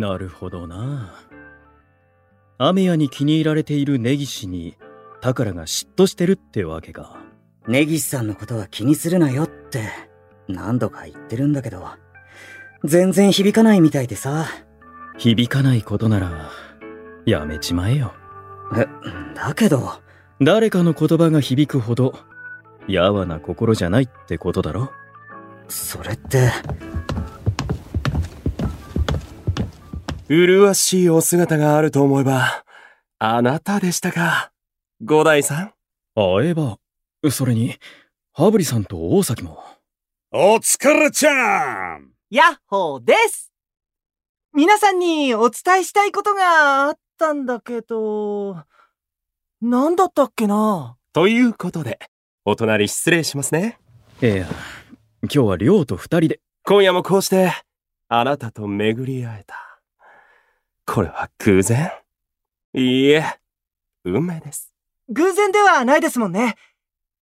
なるほどな。雨屋に気に入られている根岸に、宝が嫉妬してるってわけか。根岸さんのことは気にするなよって、何度か言ってるんだけど、全然響かないみたいでさ。響かないことなら、やめちまえよ。え、だけど、誰かの言葉が響くほど、やわな心じゃないってことだろそれって、麗しいお姿があると思えば、あなたでしたか。五代さん。あえば、それに、羽振さんと大崎も。お疲れちゃんヤッホーです皆さんにお伝えしたいことがあったんだけど、なんだったっけな？ということで、お隣失礼しますね。いや、今日は亮と二人で。今夜もこうして、あなたと巡り会えた。これは偶然？いいえ、運命です。偶然ではないですもんね。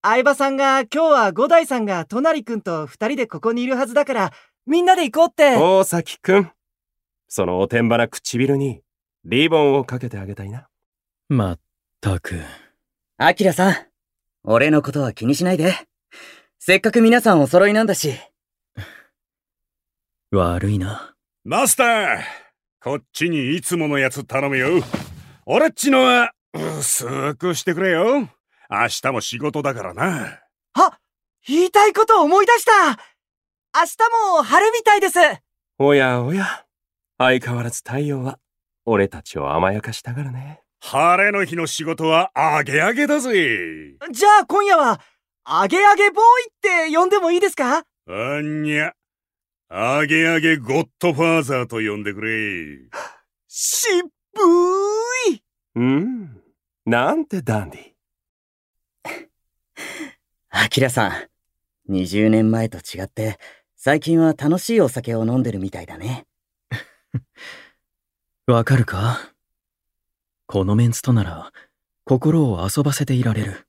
相葉さんが今日は五代さんが隣くんと二人でここにいるはずだから、みんなで行こうって。大崎くん。そのおてんばな唇に、リボンをかけてあげたいな。まったく。アキラさん、俺のことは気にしないで。せっかく皆さんお揃いなんだし。悪いな。マスターこっちにいつものやつ頼むよ。俺っちのは、薄くしてくれよ。明日も仕事だからな。あ言いたいこと思い出した明日も春みたいですおやおや、相変わらず太陽は、俺たちを甘やかしたがるね。晴れの日の仕事はあげあげだぜ。じゃあ今夜は、あげあげボーイって呼んでもいいですか？あんにゃ。あげあげゴッドファーザーと呼んでくれ。しっぶーいうん。なんてダンディ。アキラさん、20年前と違って、最近は楽しいお酒を飲んでるみたいだね。わかるか？このメンツとなら、心を遊ばせていられる。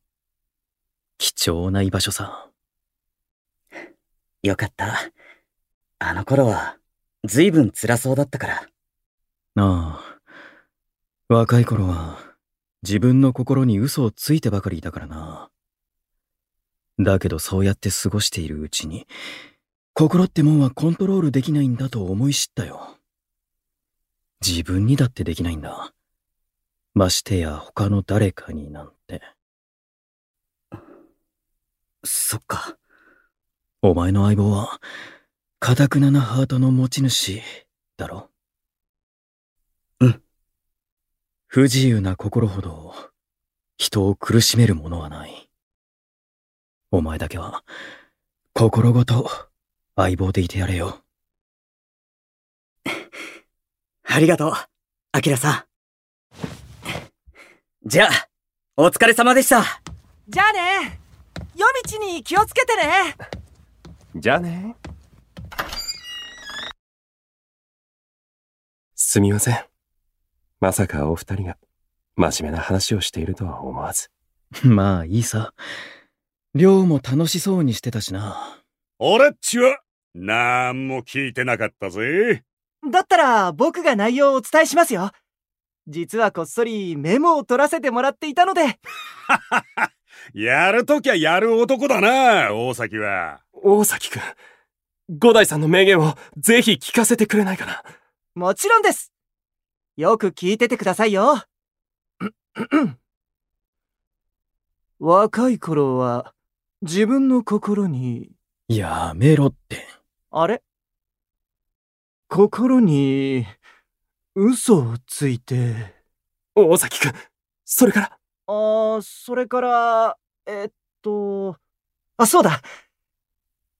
貴重な居場所さ。よかった。あの頃は、ずいぶん辛そうだったから。ああ。若い頃は、自分の心に嘘をついてばかりいたからな。だけどそうやって過ごしているうちに、心ってもんはコントロールできないんだと思い知ったよ。自分にだってできないんだ。ましてや他の誰かになんて。そっか。お前の相棒は、かたくななハートの持ち主、だろ？うん。不自由な心ほど、人を苦しめるものはない。お前だけは、心ごと、相棒でいてやれよ。ありがとう、アキラさん。じゃあ、お疲れ様でした。じゃあね夜道に気をつけてねじゃあね。すみません。まさかお二人が真面目な話をしているとは思わず。まあいいさ。亮も楽しそうにしてたしな。俺っちは、なんも聞いてなかったぜ。だったら僕が内容をお伝えしますよ。実はこっそりメモを取らせてもらっていたので。やるときゃやる男だな、大崎は。大崎くん、五代さんの名言をぜひ聞かせてくれないかな。もちろんです。よく聞いててくださいよ。若い頃は自分の心に、やめろって。あれ？心に嘘をついて、大崎くん、それから？あー、それから、えっと、あ、そうだ。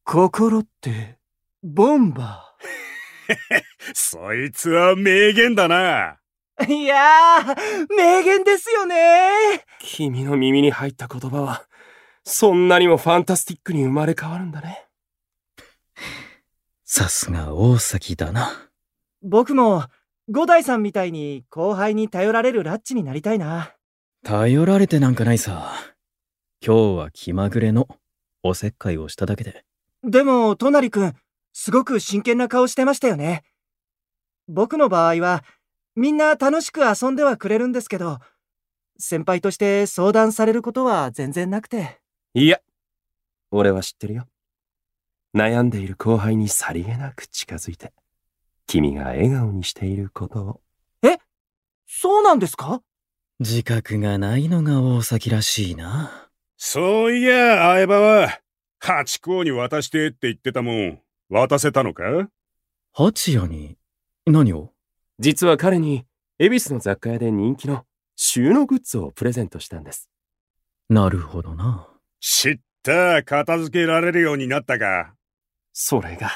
心って、ボンバ そいつは名言だな。ー。いやー、名言ですよね君の耳に入った言葉は、そんなにもファンタスティックに生まれ変わるんだね。さすが大崎だな。僕も、五代さんみたいに後輩に頼られるラッチになりたいな。頼られてなんかないさ。今日は気まぐれのおせっかいをしただけで。でも、トナリくん、すごく真剣な顔してましたよね。僕の場合は、みんな楽しく遊んではくれるんですけど、先輩として相談されることは全然なくて。いや、俺は知ってるよ。悩んでいる後輩にさりげなく近づいて、君が笑顔にしていることを。そうなんですか？自覚がないのが大崎らしいな。そういや、相葉は、ハチ公に渡してって言ってたもん。渡せたのか？八谷に、何を？実は彼に、恵比寿の雑貨屋で人気の収納グッズをプレゼントしたんです。なるほどな。知った、片付けられるようになったか。それが、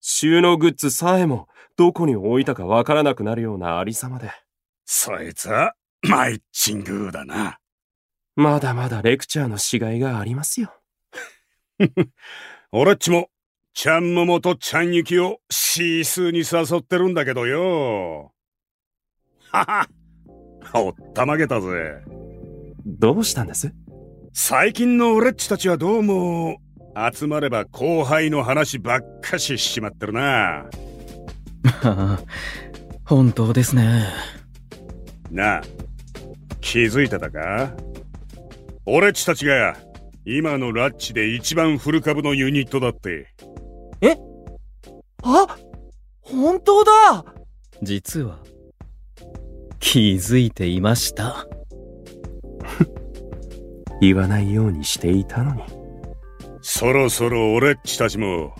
収納グッズさえもどこに置いたかわからなくなるようなありさまで、そいつは、マイッチングだな。まだまだレクチャーのしがいがありますよ。俺っちも、ちゃんももとちゃんゆきをシースーに誘ってるんだけどよ。ははおったまげたぜ。どうしたんです？最近の俺っちたちはどうも、集まれば後輩の話ばっかししちまってるな。はあ、本当ですね。なあ、気づいてたか？俺っちたちが、今のラッチで一番フル株のユニットだって。あ？本当だ実は、気づいていました。言わないようにしていたのに。そろそろ俺っちたちも、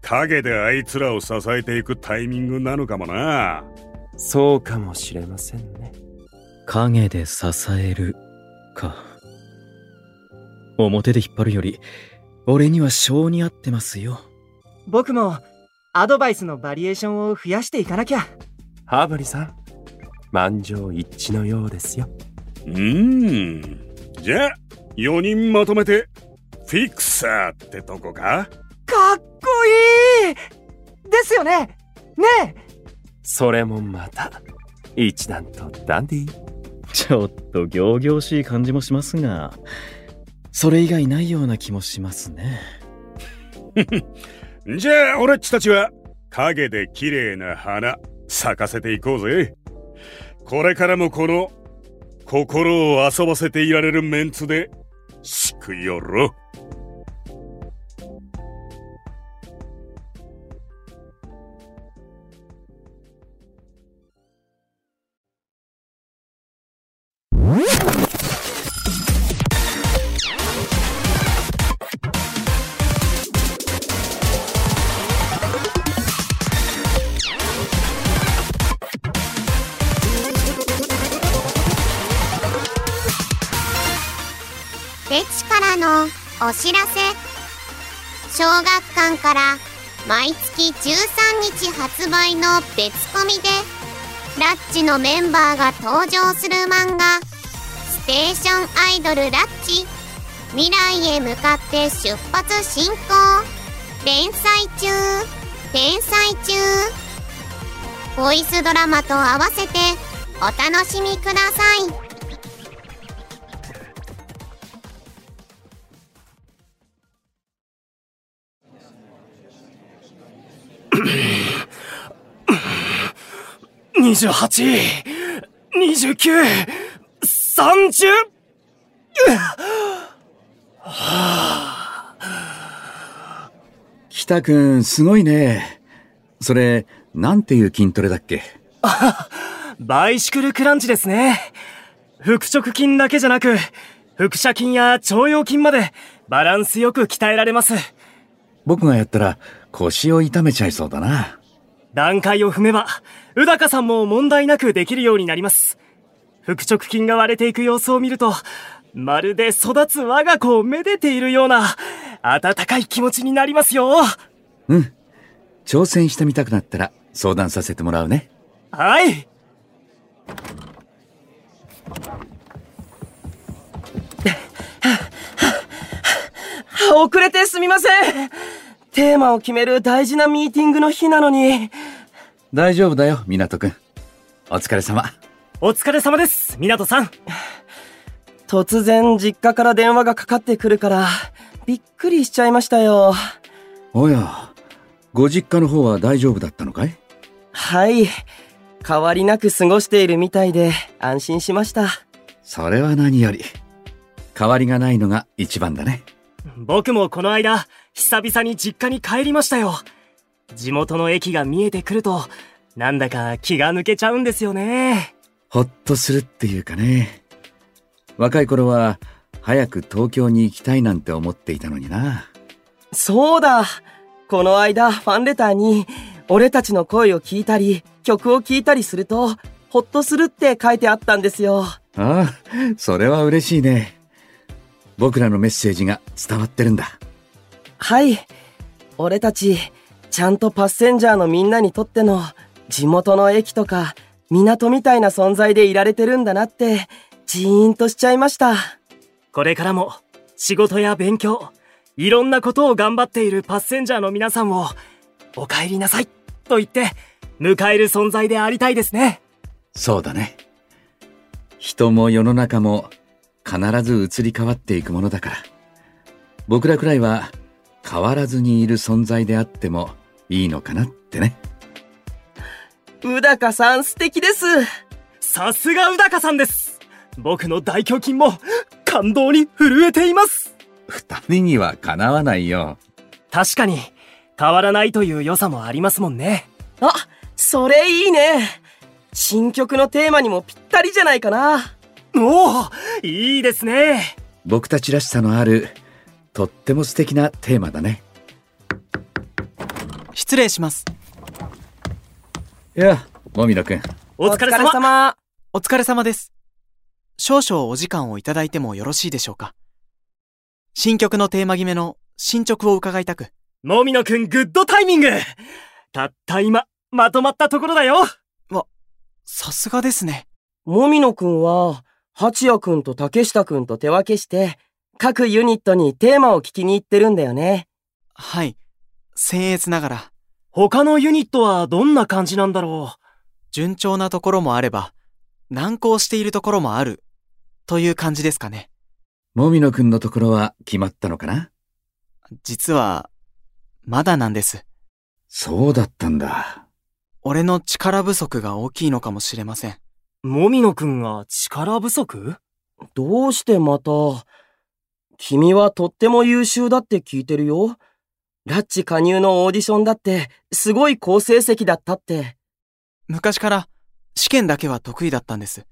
影であいつらを支えていくタイミングなのかもな。そうかもしれませんね。影で支える、か。表で引っ張るより、俺には性に合ってますよ。僕も、アドバイスのバリエーションを増やしていかなきゃ。ハーバリさん、満場一致のようですよ。うーん。じゃあ、4人まとめて、フィクサーってとこか？かっこいいですよねねえそれもまた、一段とダンディー。ちょっと仰々しい感じもしますが、それ以外ないような気もしますね。じゃあ、俺っちたちは、影で綺麗な花、咲かせていこうぜ。これからもこの、心を遊ばせていられるメンツで、しくよろ。お知らせ。小学館から毎月13日発売の別コミでラッチのメンバーが登場する漫画「ステーションアイドルラッチ。未来へ向かって出発進行」連載中。連載中。ボイスドラマと合わせてお楽しみください。28、29、30! 北くん、すごいね。それ、なんていう筋トレだっけ？バイシクルクランチですね。腹直筋だけじゃなく、腹斜筋や腸腰筋までバランスよく鍛えられます。僕がやったら腰を痛めちゃいそうだな。段階を踏めば、宇高さんも問題なくできるようになります。腹直筋が割れていく様子を見ると、まるで育つ我が子をめでているような、温かい気持ちになりますよ。うん。挑戦してみたくなったら相談させてもらうね。はい。遅れてすみません。テーマを決める大事なミーティングの日なのに。大丈夫だよ、港くん。お疲れ様。お疲れ様です、港さん。突然実家から電話がかかってくるから、びっくりしちゃいましたよ。おや、ご実家の方は大丈夫だったのかい？はい。変わりなく過ごしているみたいで安心しました。それは何より。変わりがないのが一番だね。僕もこの間、久々に実家に帰りましたよ。地元の駅が見えてくると、なんだか気が抜けちゃうんですよね。ほっとするっていうかね。若い頃は、早く東京に行きたいなんて思っていたのにな。そうだ。この間、ファンレターに、俺たちの声を聞いたり、曲を聴いたりすると、ほっとするって書いてあったんですよ。ああ、それは嬉しいね。僕らのメッセージが伝わってるんだ。はい。俺たち、ちゃんとパッセンジャーのみんなにとっての、地元の駅とか、港みたいな存在でいられてるんだなって、ジーンとしちゃいました。これからも、仕事や勉強、いろんなことを頑張っているパッセンジャーの皆さんを、お帰りなさい、と言って、迎える存在でありたいですね。そうだね。人も世の中も必ず移り変わっていくものだから。僕らくらいは変わらずにいる存在であってもいいのかなってね。うだかさん素敵です。さすがうだかさんです。僕の大胸筋も、感動に震えています。二人にはかなわないよ。確かに、変わらないという良さもありますもんね。あ、それいいね。新曲のテーマにもぴったりじゃないかな。おおいいですね。僕たちらしさのあるとっても素敵なテーマだね。失礼します。いや、もみのくん。お疲れ様。様。お疲れ様です。少々お時間をいただいてもよろしいでしょうか。新曲のテーマ決めの進捗を伺いたく。もみのくんグッドタイミングたった今、まとまったところだよさすがですね。もみのくんは、八谷くんと竹下くんと手分けして、各ユニットにテーマを聞きに行ってるんだよね。はい。僭越ながら、他のユニットはどんな感じなんだろ順調なところもあれば、難航しているところもある、という感じですかね。もみのくんのところは決まったのかな？実は、まだなんです。そうだったんだ。俺の力不足が大きいのかもしれません。うもみのくんが力不足？どうしてまた、君はとっても優秀だって聞いてるよ。ラッチ加入のオーディションだって、すごい好成績だったって。昔から試験だけは得意だったんです。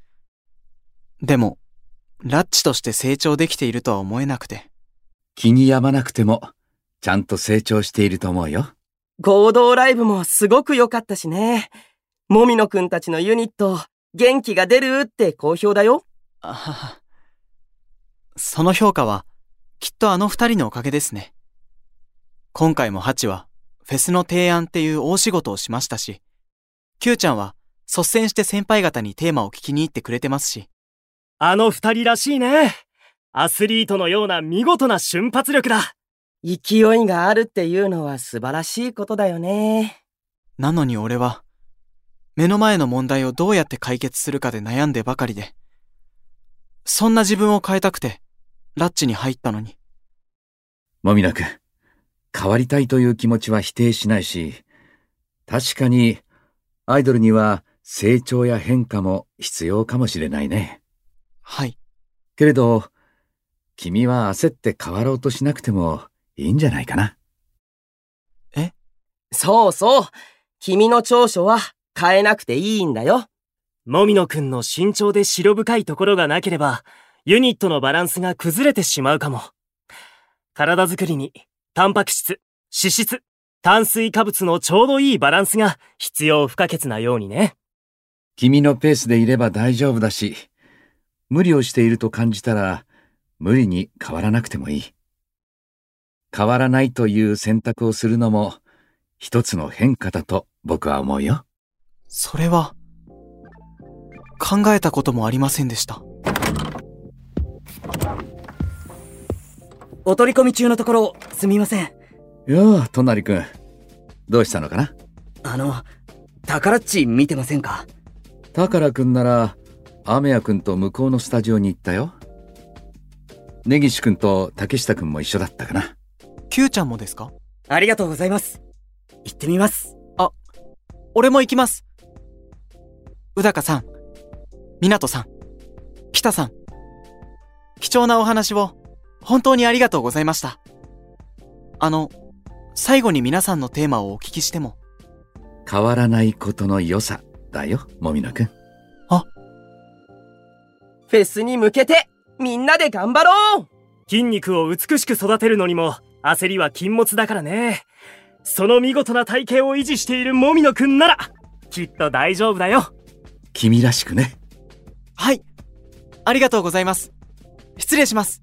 でも、ラッチとして成長できているとは思えなくて。気に病まなくても、ちゃんと成長していると思うよ。合同ライブもすごく良かったしね。もみのくんたちのユニット、元気が出るって好評だよ。あはは。その評価は、きっとあの二人のおかげですね。今回もハチは、フェスの提案っていう大仕事をしましたし、キューちゃんは率先して先輩方にテーマを聞きに行ってくれてますし、あの二人らしいね。アスリートのような見事な瞬発力だ。勢いがあるっていうのは素晴らしいことだよね。なのに俺は、目の前の問題をどうやって解決するかで悩んでばかりで、そんな自分を変えたくて、ラッチに入ったのに。もみのくん、変わりたいという気持ちは否定しないし、確かに、アイドルには成長や変化も必要かもしれないね。はい。けれど、君は焦って変わろうとしなくてもいいんじゃないかな。そうそう。君の長所は変えなくていいんだよ。もみのくんの慎重で白深いところがなければ、ユニットのバランスが崩れてしまうかも。体づくりに、タンパク質、脂質、炭水化物のちょうどいいバランスが必要不可欠なようにね。君のペースでいれば大丈夫だし、無理をしていると感じたら、無理に変わらなくてもいい。変わらないという選択をするのも、一つの変化だと僕は思うよ。それは、考えたこともありませんでした。お取り込み中のところ、すみません。よう、隣くん。どうしたのかな？あの、宝っち見てませんか？宝くんなら、雨谷くんと向こうのスタジオに行ったよ。根岸くんと竹下くんも一緒だったかな。キューちゃんもですか？ありがとうございます。行ってみます。俺も行きます。宇高さん、湊さん、北さん。貴重なお話を本当にありがとうございました。あの、最後に皆さんのテーマをお聞きしても。変わらないことの良さだよ、もみのくん。フェスに向けて、みんなで頑張ろう筋肉を美しく育てるのにも、焦りは禁物だからね。その見事な体型を維持しているもみのくんなら、きっと大丈夫だよ。君らしくね。はい。ありがとうございます。失礼します。